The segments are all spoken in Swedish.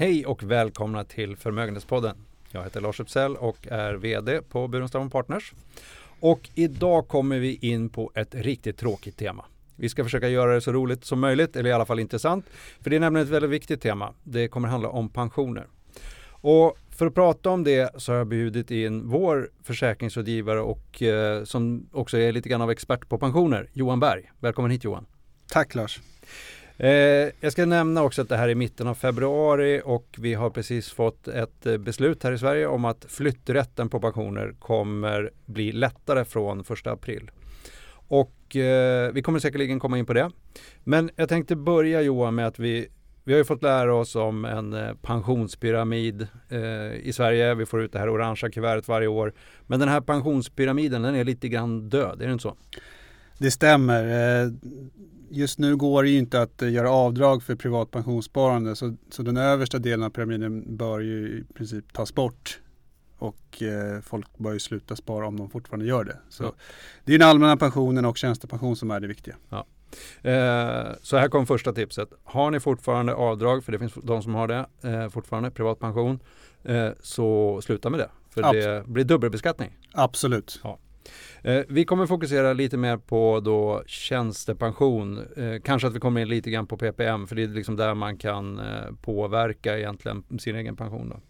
Hej och välkomna till Förmögenhetspodden. Jag heter Lars Uppsell och är VD på Burenstam Partners. Och idag kommer vi in på ett riktigt tråkigt tema. Vi ska försöka göra det så roligt som möjligt, eller i alla fall intressant. För det är nämligen ett väldigt viktigt tema. Det kommer handla om pensioner. Och för att prata om det så har jag bjudit in vår försäkringsrådgivare och eh, som också är lite grann av expert på pensioner, Johan Berg. Välkommen hit Johan. Tack Lars. Eh, jag ska nämna också att det här är mitten av februari och vi har precis fått ett eh, beslut här i Sverige om att flytträtten på pensioner kommer bli lättare från 1 april. Och eh, vi kommer säkerligen komma in på det. Men jag tänkte börja Johan med att vi vi har ju fått lära oss om en eh, pensionspyramid eh, i Sverige. Vi får ut det här orangea kuvertet varje år. Men den här pensionspyramiden den är lite grann död, är det inte så? Det stämmer. Eh, just nu går det ju inte att eh, göra avdrag för privat pensionssparande så, så den översta delen av pyramiden bör ju i princip tas bort och eh, folk bör ju sluta spara om de fortfarande gör det. Så ja. Det är den allmänna pensionen och tjänstepension som är det viktiga. Ja. Eh, så här kom första tipset. Har ni fortfarande avdrag, för det finns de som har det eh, fortfarande, privat pension, så sluta med det. För Absolut. det blir dubbelbeskattning. Absolut. Ja. Eh, vi kommer fokusera lite mer på då tjänstepension. Eh, kanske att vi kommer in lite grann på PPM för det är liksom där man kan eh, påverka egentligen sin egen pension. Då.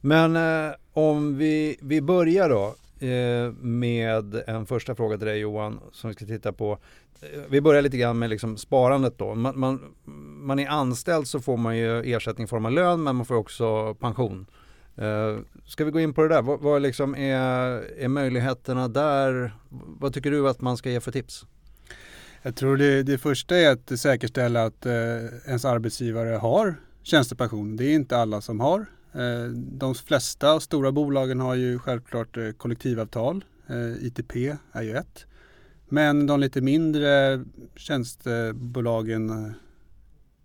Men eh, om vi, vi börjar då eh, med en första fråga till dig Johan som vi ska titta på. Eh, vi börjar lite grann med liksom sparandet då. Man, man, man är anställd så får man ju ersättning i form av lön men man får också pension. Uh, ska vi gå in på det där? Vad, vad liksom är, är möjligheterna där? Vad tycker du att man ska ge för tips? Jag tror det, det första är att säkerställa att eh, ens arbetsgivare har tjänstepension. Det är inte alla som har. Eh, de flesta stora bolagen har ju självklart eh, kollektivavtal. Eh, ITP är ju ett. Men de lite mindre tjänstebolagen eh,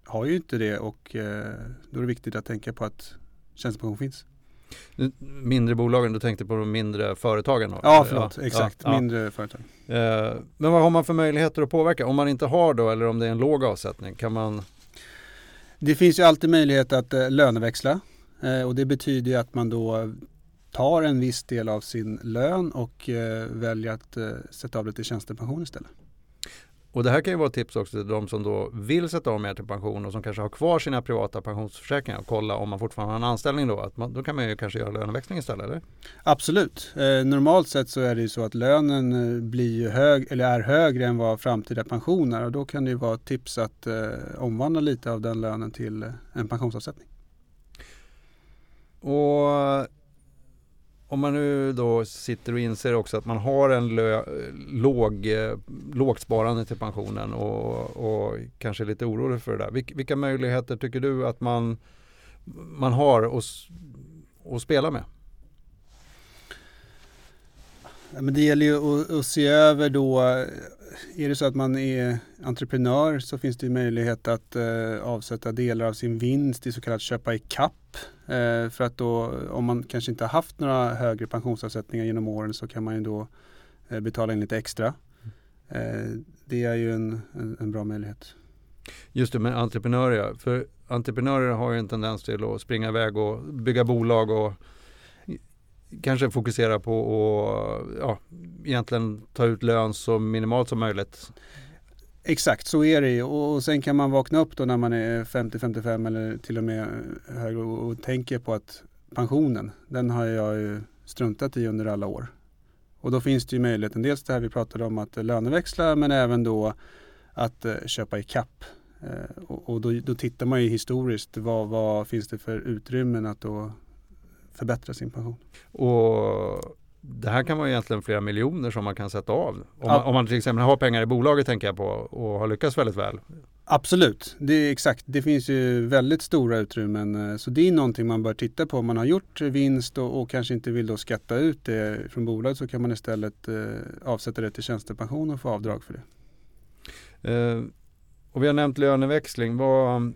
har ju inte det och eh, då är det viktigt att tänka på att tjänstepension finns. Mindre bolagen, du tänkte på de mindre företagen? Då. Ja, förlåt, ja, exakt, ja, mindre ja. företag. Eh, men vad har man för möjligheter att påverka? Om man inte har då eller om det är en låg avsättning, kan man? Det finns ju alltid möjlighet att eh, löneväxla eh, och det betyder att man då tar en viss del av sin lön och väljer att sätta av det till tjänstepension istället. Och det här kan ju vara ett tips också till de som då vill sätta av mer till pension och som kanske har kvar sina privata pensionsförsäkringar och kolla om man fortfarande har en anställning då. Att man, då kan man ju kanske göra löneväxling istället, eller? Absolut. Eh, normalt sett så är det ju så att lönen eh, blir hög, eller är högre än vad framtida pensioner och då kan det ju vara ett tips att eh, omvandla lite av den lönen till eh, en pensionsavsättning. Och om man nu då sitter och inser också att man har en lö, låg, lågt sparande till pensionen och, och kanske är lite orolig för det där. Vilka, vilka möjligheter tycker du att man, man har att, att spela med? Ja, men det gäller ju att, att, se över då, är det så att man är entreprenör så finns det möjlighet att eh, avsätta delar av sin vinst i så kallat köpa i kapp. Eh, för att då, om man kanske inte har haft några högre pensionsavsättningar genom åren så kan man ju då eh, betala in lite extra. Eh, det är ju en, en, en, bra möjlighet. Just det med entreprenörer, för entreprenörer har ju en tendens till att springa iväg och bygga bolag och kanske fokusera på att ja, egentligen ta ut lön så minimalt som möjligt. Exakt, så är det och sen kan man vakna upp då när man är 50-55 eller till och med högre och, och tänker på att pensionen, den har jag ju struntat i under alla år. Och då finns det ju möjligheten, dels det här vi pratade om att löneväxla men även då att eh, köpa i kapp. Eh, och då, då, tittar man ju historiskt, vad, vad finns det för utrymmen att då förbättra sin pension. Och det här kan vara egentligen flera miljoner som man kan sätta av. Om, ja. man, om man till exempel har pengar i bolaget tänker jag på och har lyckats väldigt väl. Absolut, det är exakt. Det finns ju väldigt stora utrymmen. Eh, så det är någonting man bör titta på. Om man har gjort vinst och, och kanske inte vill då skatta ut det från bolaget så kan man istället eh, avsätta det till tjänstepension och få avdrag för det. Eh, och vi har nämnt löneväxling. Vad,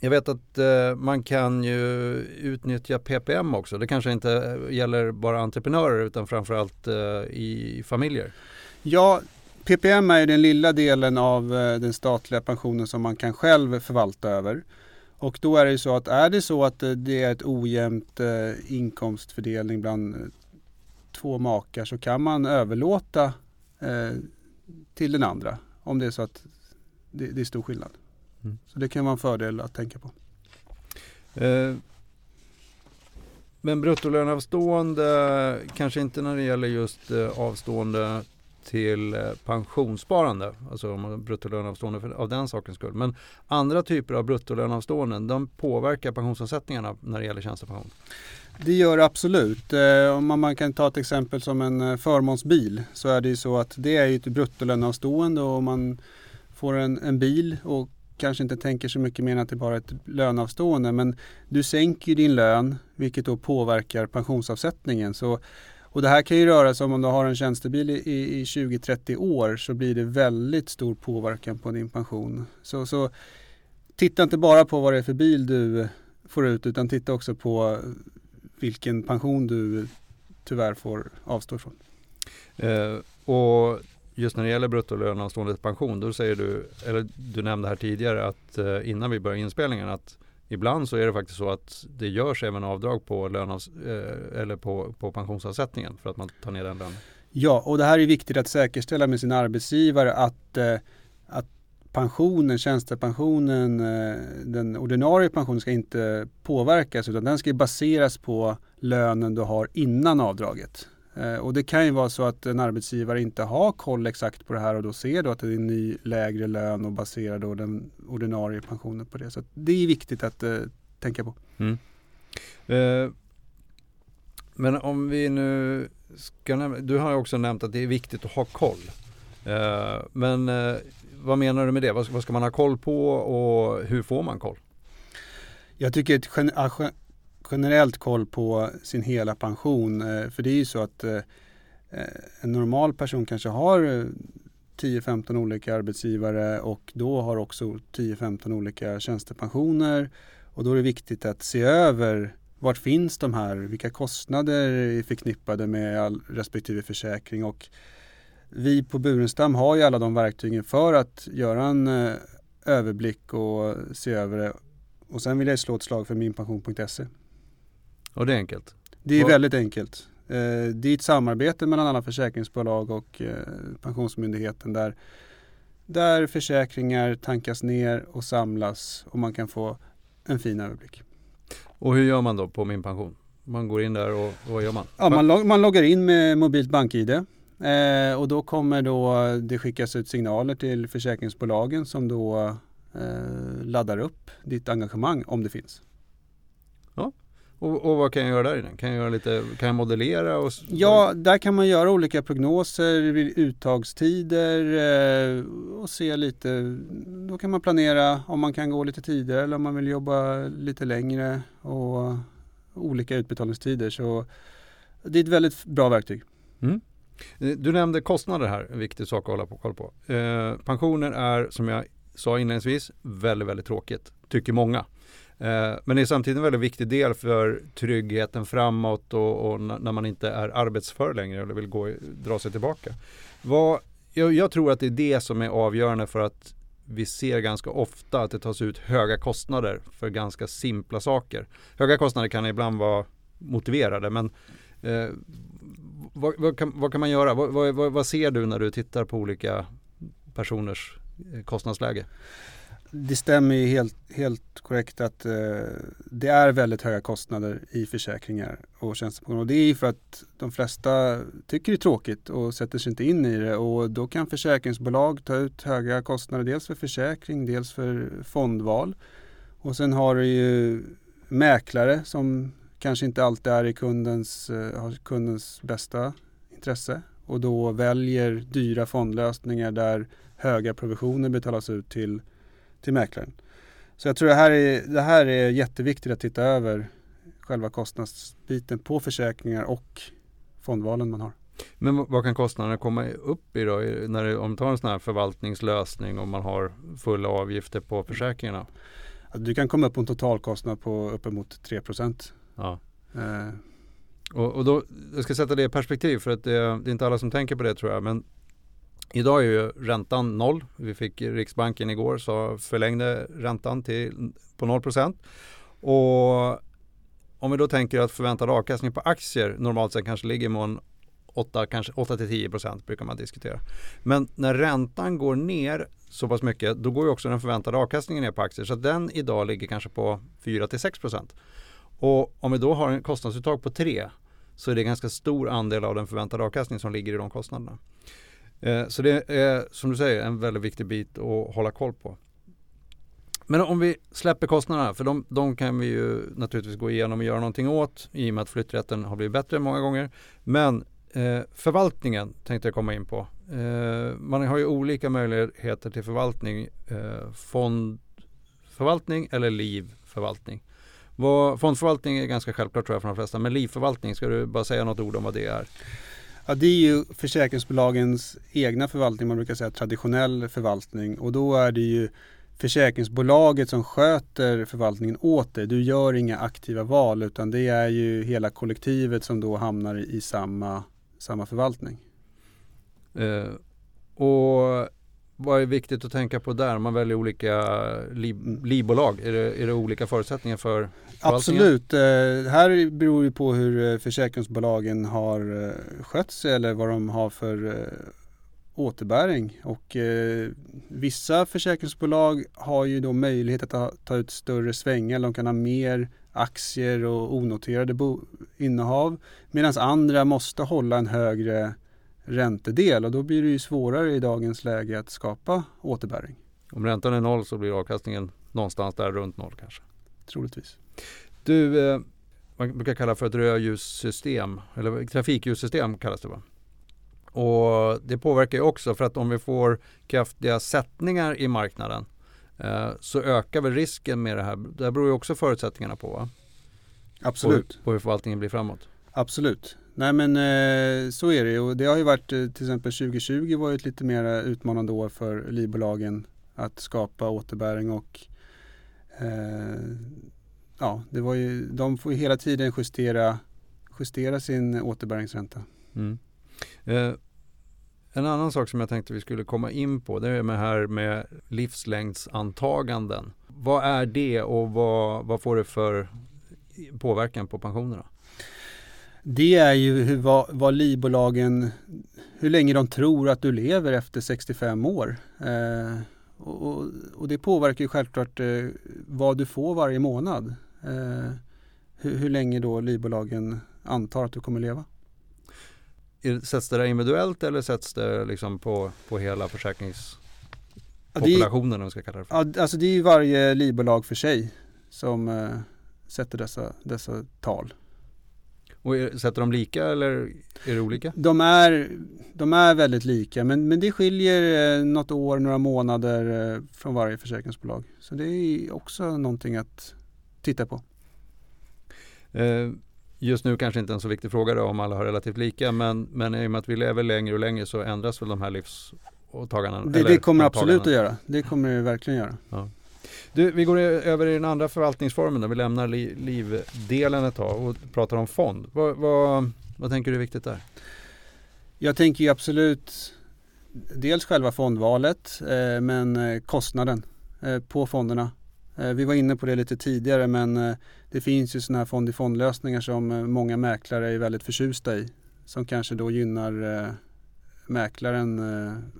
jag vet att eh, man kan ju utnyttja PPM också. Det kanske inte gäller bara entreprenörer utan framförallt eh, i familjer. Ja, PPM är den lilla delen av eh, den statliga pensionen som man kan själv förvalta över. Och då är det ju så att är det så att eh, det är ett ojämnt eh, inkomstfördelning bland eh, två makar så kan man överlåta eh, till den andra om det är så att det, det är stor skillnad. Mm. Så det kan vara en fördel att tänka på. Eh, men bruttolöneavstående, kanske inte när det gäller just eh, avstående till eh, pensionssparande, alltså bruttolöneavstående av den sakens skull. Men andra typer av bruttolöneavståenden, de påverkar pensionsavsättningarna när det gäller tjänstepension? Det gör det absolut. Eh, om man kan ta ett exempel som en eh, förmånsbil så är det ju så att det är ett bruttolöneavstående och man får en, en bil och kanske inte tänker så mycket mer än att det bara är ett löneavstående men du sänker din lön vilket då påverkar pensionsavsättningen. Så och det här kan ju röra sig om om du har en tjänstebil i, i 20-30 år så blir det väldigt stor påverkan på din pension. Så, så titta inte bara på vad det är för bil du får ut utan titta också på vilken pension du tyvärr får avstå ifrån. Eh, och just när det gäller bruttolöneavstående till pension, då säger du, eller du nämnde här tidigare att eh, innan vi började inspelningen att ibland så är det faktiskt så att det görs även avdrag på, lönas, eh, eller på, på pensionsavsättningen för att man tar ner den lönen. Ja, och det här är viktigt att säkerställa med sin arbetsgivare att, eh, att pensionen, tjänstepensionen, den ordinarie pensionen ska inte påverkas utan den ska baseras på lönen du har innan avdraget. Eh, och det kan ju vara så att en arbetsgivare inte har koll exakt på det här och då ser då att det är en ny lägre lön och baserar då den ordinarie pensionen på det. Så det är viktigt att uh, tänka på. Mm. Uh, men om vi nu ska nämna, du har också nämnt att det är viktigt att ha koll. Uh, men vad menar du med det? Vad, vad ska man ha koll på och hur får man koll? Jag tycker att generellt koll på sin hela pension. Eh, för det är ju så att eh, eh, en normal person kanske har 10-15 olika arbetsgivare och då har också 10-15 olika tjänstepensioner. Och då är det viktigt att se över vart finns de här, vilka kostnader är förknippade med all respektive försäkring och vi på Burenstam har ju alla de verktygen för att göra en överblick och se över det. Och sen vill jag slå ett slag för minpension.se. Och det är enkelt? Det är och... väldigt enkelt. Eh, det är ett samarbete mellan alla försäkringsbolag och eh, Pensionsmyndigheten där, där försäkringar tankas ner och samlas och man kan få en fin överblick. Och hur gör man då på Min Pension? Man går in där och, och vad gör man? Ja, man, log man loggar in med mobilt BankID eh, och då kommer då det skickas ut signaler till försäkringsbolagen som då eh, laddar upp ditt engagemang om det finns. Och, och, vad kan jag göra där inne? Kan jag, göra lite, kan jag modellera? Och... Ja, där kan man göra olika prognoser, uttagstider eh, och se lite. Då kan man planera om man kan gå lite tidigare eller om man vill jobba lite längre och olika utbetalningstider. Så det är ett väldigt bra verktyg. Mm. Du nämnde kostnader här, en viktig sak att hålla på koll på. Eh, pensioner är som jag sa inledningsvis väldigt, väldigt tråkigt, tycker många. Eh, men det är samtidigt en väldigt viktig del för tryggheten framåt och, och när man inte är arbetsför längre eller vill gå, dra sig tillbaka. Vad, jag, jag, tror att det är det som är avgörande för att vi ser ganska ofta att det tas ut höga kostnader för ganska simpla saker. Höga kostnader kan ibland vara motiverade men eh, vad, vad, kan, vad, kan, man göra? Vad, vad ser du när du tittar på olika personers eh, kostnadsläge? Det stämmer ju helt, helt korrekt att eh, det är väldigt höga kostnader i försäkringar och tjänstepensioner. Och det är för att de flesta tycker det är tråkigt och sätter sig inte in i det. Och då kan försäkringsbolag ta ut höga kostnader dels för försäkring, dels för fondval. Och sen har du ju mäklare som kanske inte alltid är i kundens, eh, har kundens bästa intresse och då väljer dyra fondlösningar där höga provisioner betalas ut till till mäklaren. Så jag tror det här, är, det här är jätteviktigt att titta över själva kostnadsbiten på försäkringar och fondvalen man har. Men vad kan kostnaderna komma upp i då? När det, om du tar en sån här förvaltningslösning och man har fulla avgifter på försäkringarna? Du kan komma upp på en totalkostnad på uppemot 3 Ja. Eh. Och, och, då, jag ska sätta det i perspektiv för att det, det, är inte alla som tänker på det tror jag. Men Idag är ju räntan noll. Vi fick Riksbanken igår så förlängde räntan till på 0% Och om vi då tänker att förväntad avkastning på aktier normalt sett kanske ligger på 8, kanske 8 till 10 procent brukar man diskutera. Men när räntan går ner så pass mycket, då går ju också den förväntade avkastningen ner på aktier. Så den idag ligger kanske på 4 till 6 procent. Och om vi då har en kostnadsuttag på 3 så är det en ganska stor andel av den förväntade avkastningen som ligger i de kostnaderna. Eh, så det är som du säger en väldigt viktig bit att hålla koll på. Men om vi släpper kostnaderna, för de, de, kan vi ju naturligtvis gå igenom och göra någonting åt i och med att flytträtten har blivit bättre många gånger. Men eh, förvaltningen tänkte jag komma in på. Eh, man har ju olika möjligheter till förvaltning. Eh, fondförvaltning eller livförvaltning. Vad, fondförvaltning är ganska självklart tror jag för de flesta, men livförvaltning, ska du bara säga något ord om vad det är? Ja, det är ju försäkringsbolagens egna förvaltning, man brukar säga traditionell förvaltning och då är det ju försäkringsbolaget som sköter förvaltningen åt dig. Du gör inga aktiva val utan det är ju hela kollektivet som då hamnar i samma, samma förvaltning. Eh, och vad är viktigt att tänka på där om man väljer olika livbolag? Är det, är det olika förutsättningar för Absolut. Eh, här beror det på hur eh, försäkringsbolagen har eh, skött sig eller vad de har för eh, återbäring. Och eh, vissa försäkringsbolag har ju då möjlighet att ta, ta ut större svängar. De kan ha mer aktier och onoterade innehav. Medan andra måste hålla en högre räntedel och då blir det ju svårare i dagens läge att skapa återbäring. Om räntan är noll så blir avkastningen någonstans där runt noll kanske? Troligtvis. Du, eh, man brukar kalla för ett rödljussystem, eller trafikljussystem kallas det va? Och det påverkar ju också för att om vi får kraftiga sättningar i marknaden eh, så ökar väl risken med det här. Det beror ju också förutsättningarna på va? Absolut. På, på hur förvaltningen blir framåt. Absolut. Nej men eh, så är det och det har ju varit eh, till exempel 2020 var ju ett lite mer utmanande år för livbolagen att skapa återbäring och eh, ja, det var ju, de får ju hela tiden justera, justera sin återbäringsränta. Mm. Eh, en annan sak som jag tänkte vi skulle komma in på det är med här med livslängdsantaganden. Vad är det och vad, vad får det för påverkan på pensionerna? Det är ju hur, vad, vad livbolagen, hur länge de tror att du lever efter 65 år. Eh, och, och, det påverkar ju självklart eh, vad du får varje månad. Eh, hur, hur, länge då livbolagen antar att du kommer leva. Sätts det där individuellt eller sätts det liksom på, på hela försäkringspopulationen? vi ska kalla det för? Ja, alltså det är ju varje livbolag för sig som eh, sätter dessa, dessa tal. Och är, sätter de lika eller är det olika? De är, de är väldigt lika men, men det skiljer eh, något år, några månader eh, från varje försäkringsbolag. Så det är också någonting att titta på. Eh, just nu kanske inte en så viktig fråga då om alla har relativt lika men, men i och med att vi lever längre och längre så ändras väl de här livsåtagandena? Det, det kommer absolut att göra. Det kommer det verkligen göra. Ja. Du, vi går över i den andra förvaltningsformen där vi lämnar li livdelen ett tag och pratar om fond. Vad, vad, vad tänker du är viktigt där? Jag tänker ju absolut dels själva fondvalet eh, men eh, kostnaden eh, på fonderna. Eh, vi var inne på det lite tidigare men eh, det finns ju sådana här fond i fondlösningar som eh, många mäklare är väldigt förtjusta i. Som kanske då gynnar mäklaren,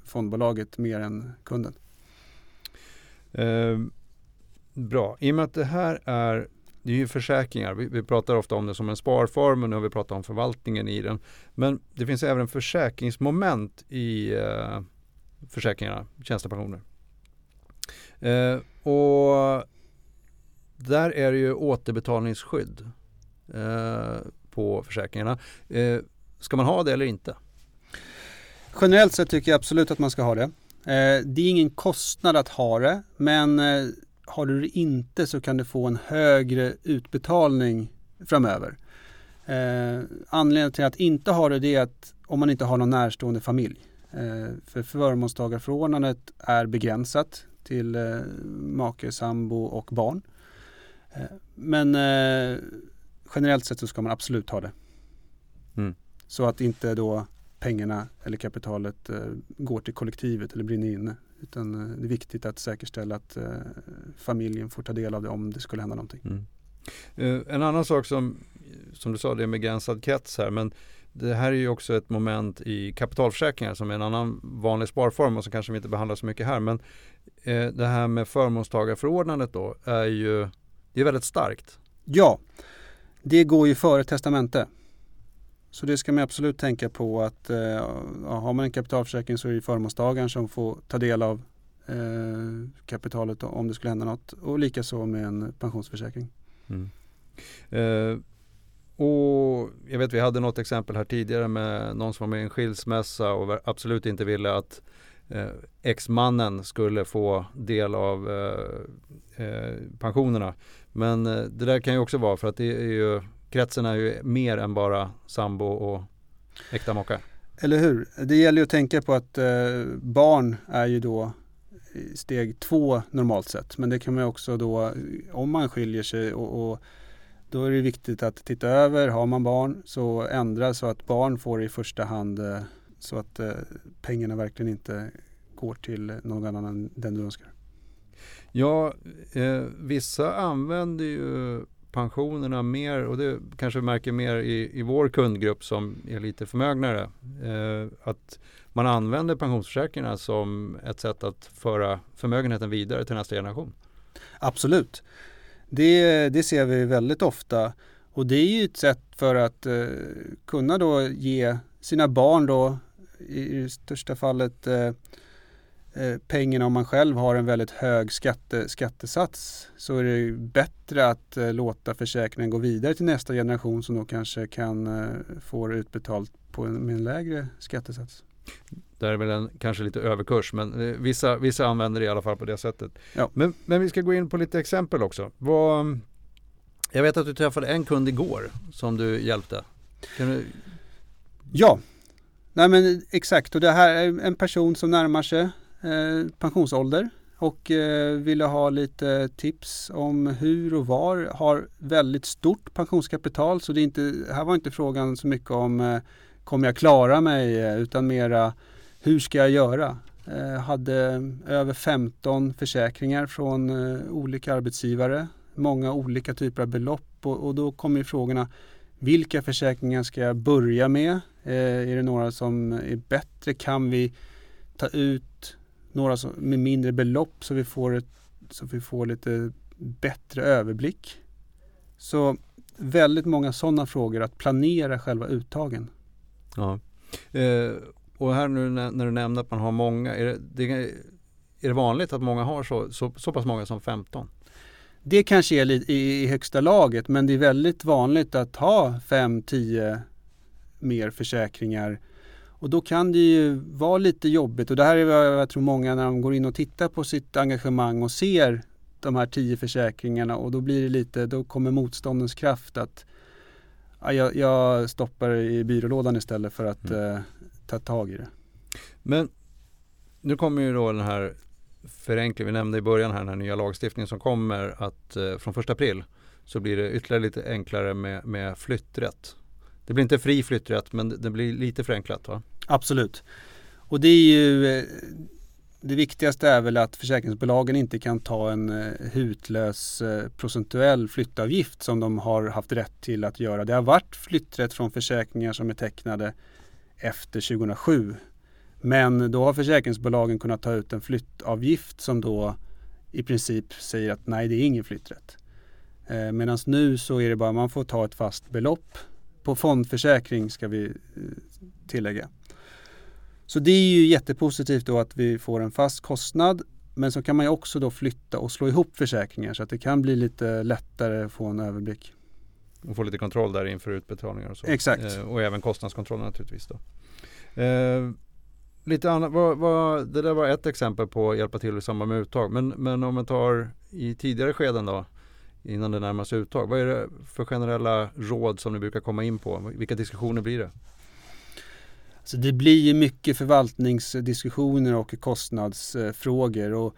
fondbolaget, mer än kunden. Bra, i och med att det här är det är ju försäkringar. Vi, vi, pratar ofta om det som en sparform och nu har vi pratat om förvaltningen i den. Men det finns även försäkringsmoment i eh, försäkringarna, tjänstepensioner. Eh, och där är det ju återbetalningsskydd eh, på försäkringarna. Eh, ska man ha det eller inte? Generellt sett tycker jag absolut att man ska ha det. Eh, det är ingen kostnad att ha det, men eh, har du det inte så kan du få en högre utbetalning framöver. Eh, anledningen till att inte ha det, det är att om man inte har någon närstående familj. för förmånstagarförordnandet är begränsat till make, sambo och barn. men generellt sett så ska man absolut ha det. Mm. Så att inte då pengarna eller kapitalet eh, går till kollektivet eller brinner inne. Utan eh, det är viktigt att säkerställa att eh, familjen får ta del av det om det skulle hända någonting. Mm. Uh, en annan sak som, som du sa, det är med begränsad krets här, men det här är ju också ett moment i kapitalförsäkringar som är en annan vanlig sparform och som kanske vi inte behandlar så mycket här. Men eh, det här med förmånstagarförordnandet då är ju det är väldigt starkt. Ja, det går ju före testamente. Så det ska man absolut tänka på att eh, har man en kapitalförsäkring så är det förmånstagaren som får ta del av eh, kapitalet om det skulle hända något och likaså med en pensionsförsäkring. Mm. Eh, och jag vet vi hade något exempel här tidigare med någon som var med i en skilsmässa och absolut inte ville att eh, exmannen skulle få del av eh, eh, pensionerna. Men eh, det där kan ju också vara för att det är ju kretsen är ju mer än bara sambo och äkta makar. Eller hur? Det gäller ju att tänka på att eh, barn är ju då steg två normalt sett. Men det kan man också då, om man skiljer sig och, och då är det viktigt att titta över, har man barn så ändra så att barn får i första hand eh, så att eh, pengarna verkligen inte går till någon annan än den du önskar. Ja, eh, vissa använder ju pensionerna mer och det kanske vi märker mer i, i vår kundgrupp som är lite förmögnare. Eh, att man använder pensionsförsäkringarna som ett sätt att föra förmögenheten vidare till nästa generation. Absolut. Det, det ser vi väldigt ofta och det är ju ett sätt för att eh, kunna då ge sina barn då i det största fallet eh, eh, pengarna om man själv har en väldigt hög skatte, skattesats så är det bättre att eh, låta försäkringen gå vidare till nästa generation som då kanske kan eh, få det utbetalt på en, med en lägre skattesats. Det är väl en kanske lite överkurs men eh, vissa, vissa använder det i alla fall på det sättet. Ja. Men, men vi ska gå in på lite exempel också. Vad, jag vet att du träffade en kund igår som du hjälpte. Du... Ja, Nej men exakt och det här är en person som närmar sig eh, pensionsålder och eh, ville ha lite tips om hur och var. Har väldigt stort pensionskapital så det är inte, här var inte frågan så mycket om eh, kommer jag klara mig eh, utan mera hur ska jag göra? Eh, hade över 15 försäkringar från eh, olika arbetsgivare, många olika typer av belopp och, och då kommer frågorna vilka försäkringar ska jag börja med? Eh, är det några som är bättre? Kan vi ta ut några som, med mindre belopp så vi, får ett, så vi får lite bättre överblick? Så väldigt många sådana frågor att planera själva uttagen. Ja. Eh, och här nu när, när, du nämner att man har många, är det, det, är det vanligt att många har så, så, så pass många som 15? Det kanske är lite i, i högsta laget men det är väldigt vanligt att ha 5-10 mer försäkringar. Och då kan det ju vara lite jobbigt och det här är vad jag tror många när de går in och tittar på sitt engagemang och ser de här 10 försäkringarna och då blir det lite, då kommer motståndens kraft att ja, jag, jag stoppar i byrålådan istället för att mm. eh, ta tag i det. Men nu kommer ju då den här förenklingen, vi nämnde i början här den här nya lagstiftningen som kommer att eh, från 1 april så blir det ytterligare lite enklare med, med flytträtt. Det blir inte fri flytträtt men det blir lite förenklat va? Absolut. Och det är ju eh, det viktigaste är väl att försäkringsbolagen inte kan ta en eh, hutlös eh, procentuell flyttavgift som de har haft rätt till att göra. Det har varit flytträtt från försäkringar som är tecknade efter 2007. Men då har försäkringsbolagen kunnat ta ut en flyttavgift som då i princip säger att nej, det är ingen flytträtt. Medan nu så är det bara man får ta ett fast belopp på fondförsäkring ska vi tillägga. Så det är ju jättepositivt då att vi får en fast kostnad. Men så kan man ju också då flytta och slå ihop försäkringar så att det kan bli lite lättare att få en överblick. Och få lite kontroll där inför utbetalningar och så. Exakt. Eh, och även kostnadskontroll naturligtvis då. Eh, lite annat, vad, vad, det där var ett exempel på att hjälpa till i samband med uttag. Men, men om man tar i tidigare skeden då, innan det närmar sig uttag. Vad är det för generella råd som ni brukar komma in på? Vilka diskussioner blir det? Så det blir ju mycket förvaltningsdiskussioner och kostnadsfrågor. Och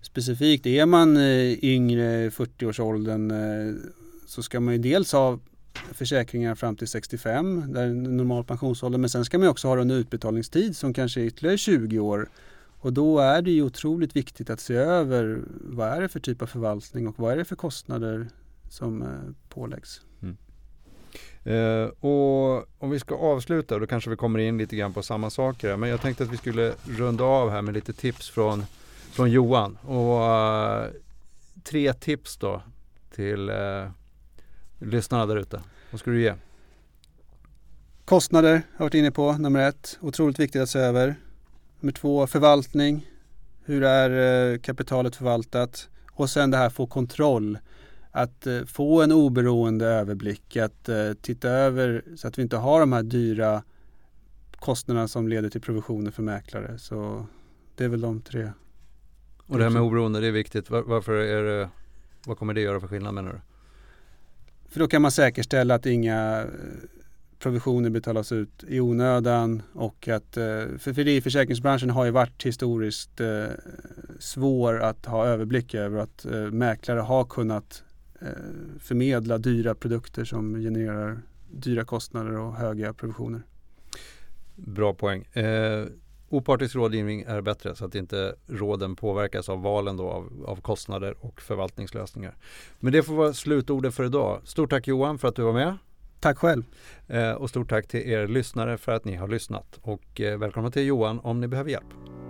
specifikt är man eh, yngre, 40-årsåldern, eh, så ska man ju dels ha försäkringar fram till 65, där är normal pensionsålder. Men sen ska man också ha en utbetalningstid som kanske är ytterligare 20 år. Och då är det ju otroligt viktigt att se över vad är det för typ av förvaltning och vad är det för kostnader som eh, påläggs. Mm. Eh, och om vi ska avsluta, då kanske vi kommer in lite grann på samma saker. Men jag tänkte att vi skulle runda av här med lite tips från, från Johan. Och uh, tre tips då till uh, lyssnarna där ute. Vad skulle du ge? Kostnader har jag varit inne på, nummer ett. Otroligt viktigt att se över. Nummer två, förvaltning. Hur är eh, kapitalet förvaltat? Och sen det här få kontroll. Att eh, få en oberoende överblick, att eh, titta över så att vi inte har de här dyra kostnaderna som leder till provisioner för mäklare. Så det är väl de tre. Och det här med oberoende, det är viktigt. Varför är det, vad kommer det göra för skillnad menar du? För då kan man säkerställa att inga provisioner betalas ut i onödan och att, eh, för, försäkringsbranschen har ju varit historiskt eh, svår att ha överblick över att eh, mäklare har kunnat förmedla dyra produkter som genererar dyra kostnader och höga provisioner. Bra poäng. Eh, opartisk rådgivning är bättre så att inte råden påverkas av valen då av, av kostnader och förvaltningslösningar. Men det får vara slutordet för idag. Stort tack Johan för att du var med. Tack själv. Eh, och stort tack till er lyssnare för att ni har lyssnat. Och eh, välkomna till Johan om ni behöver hjälp.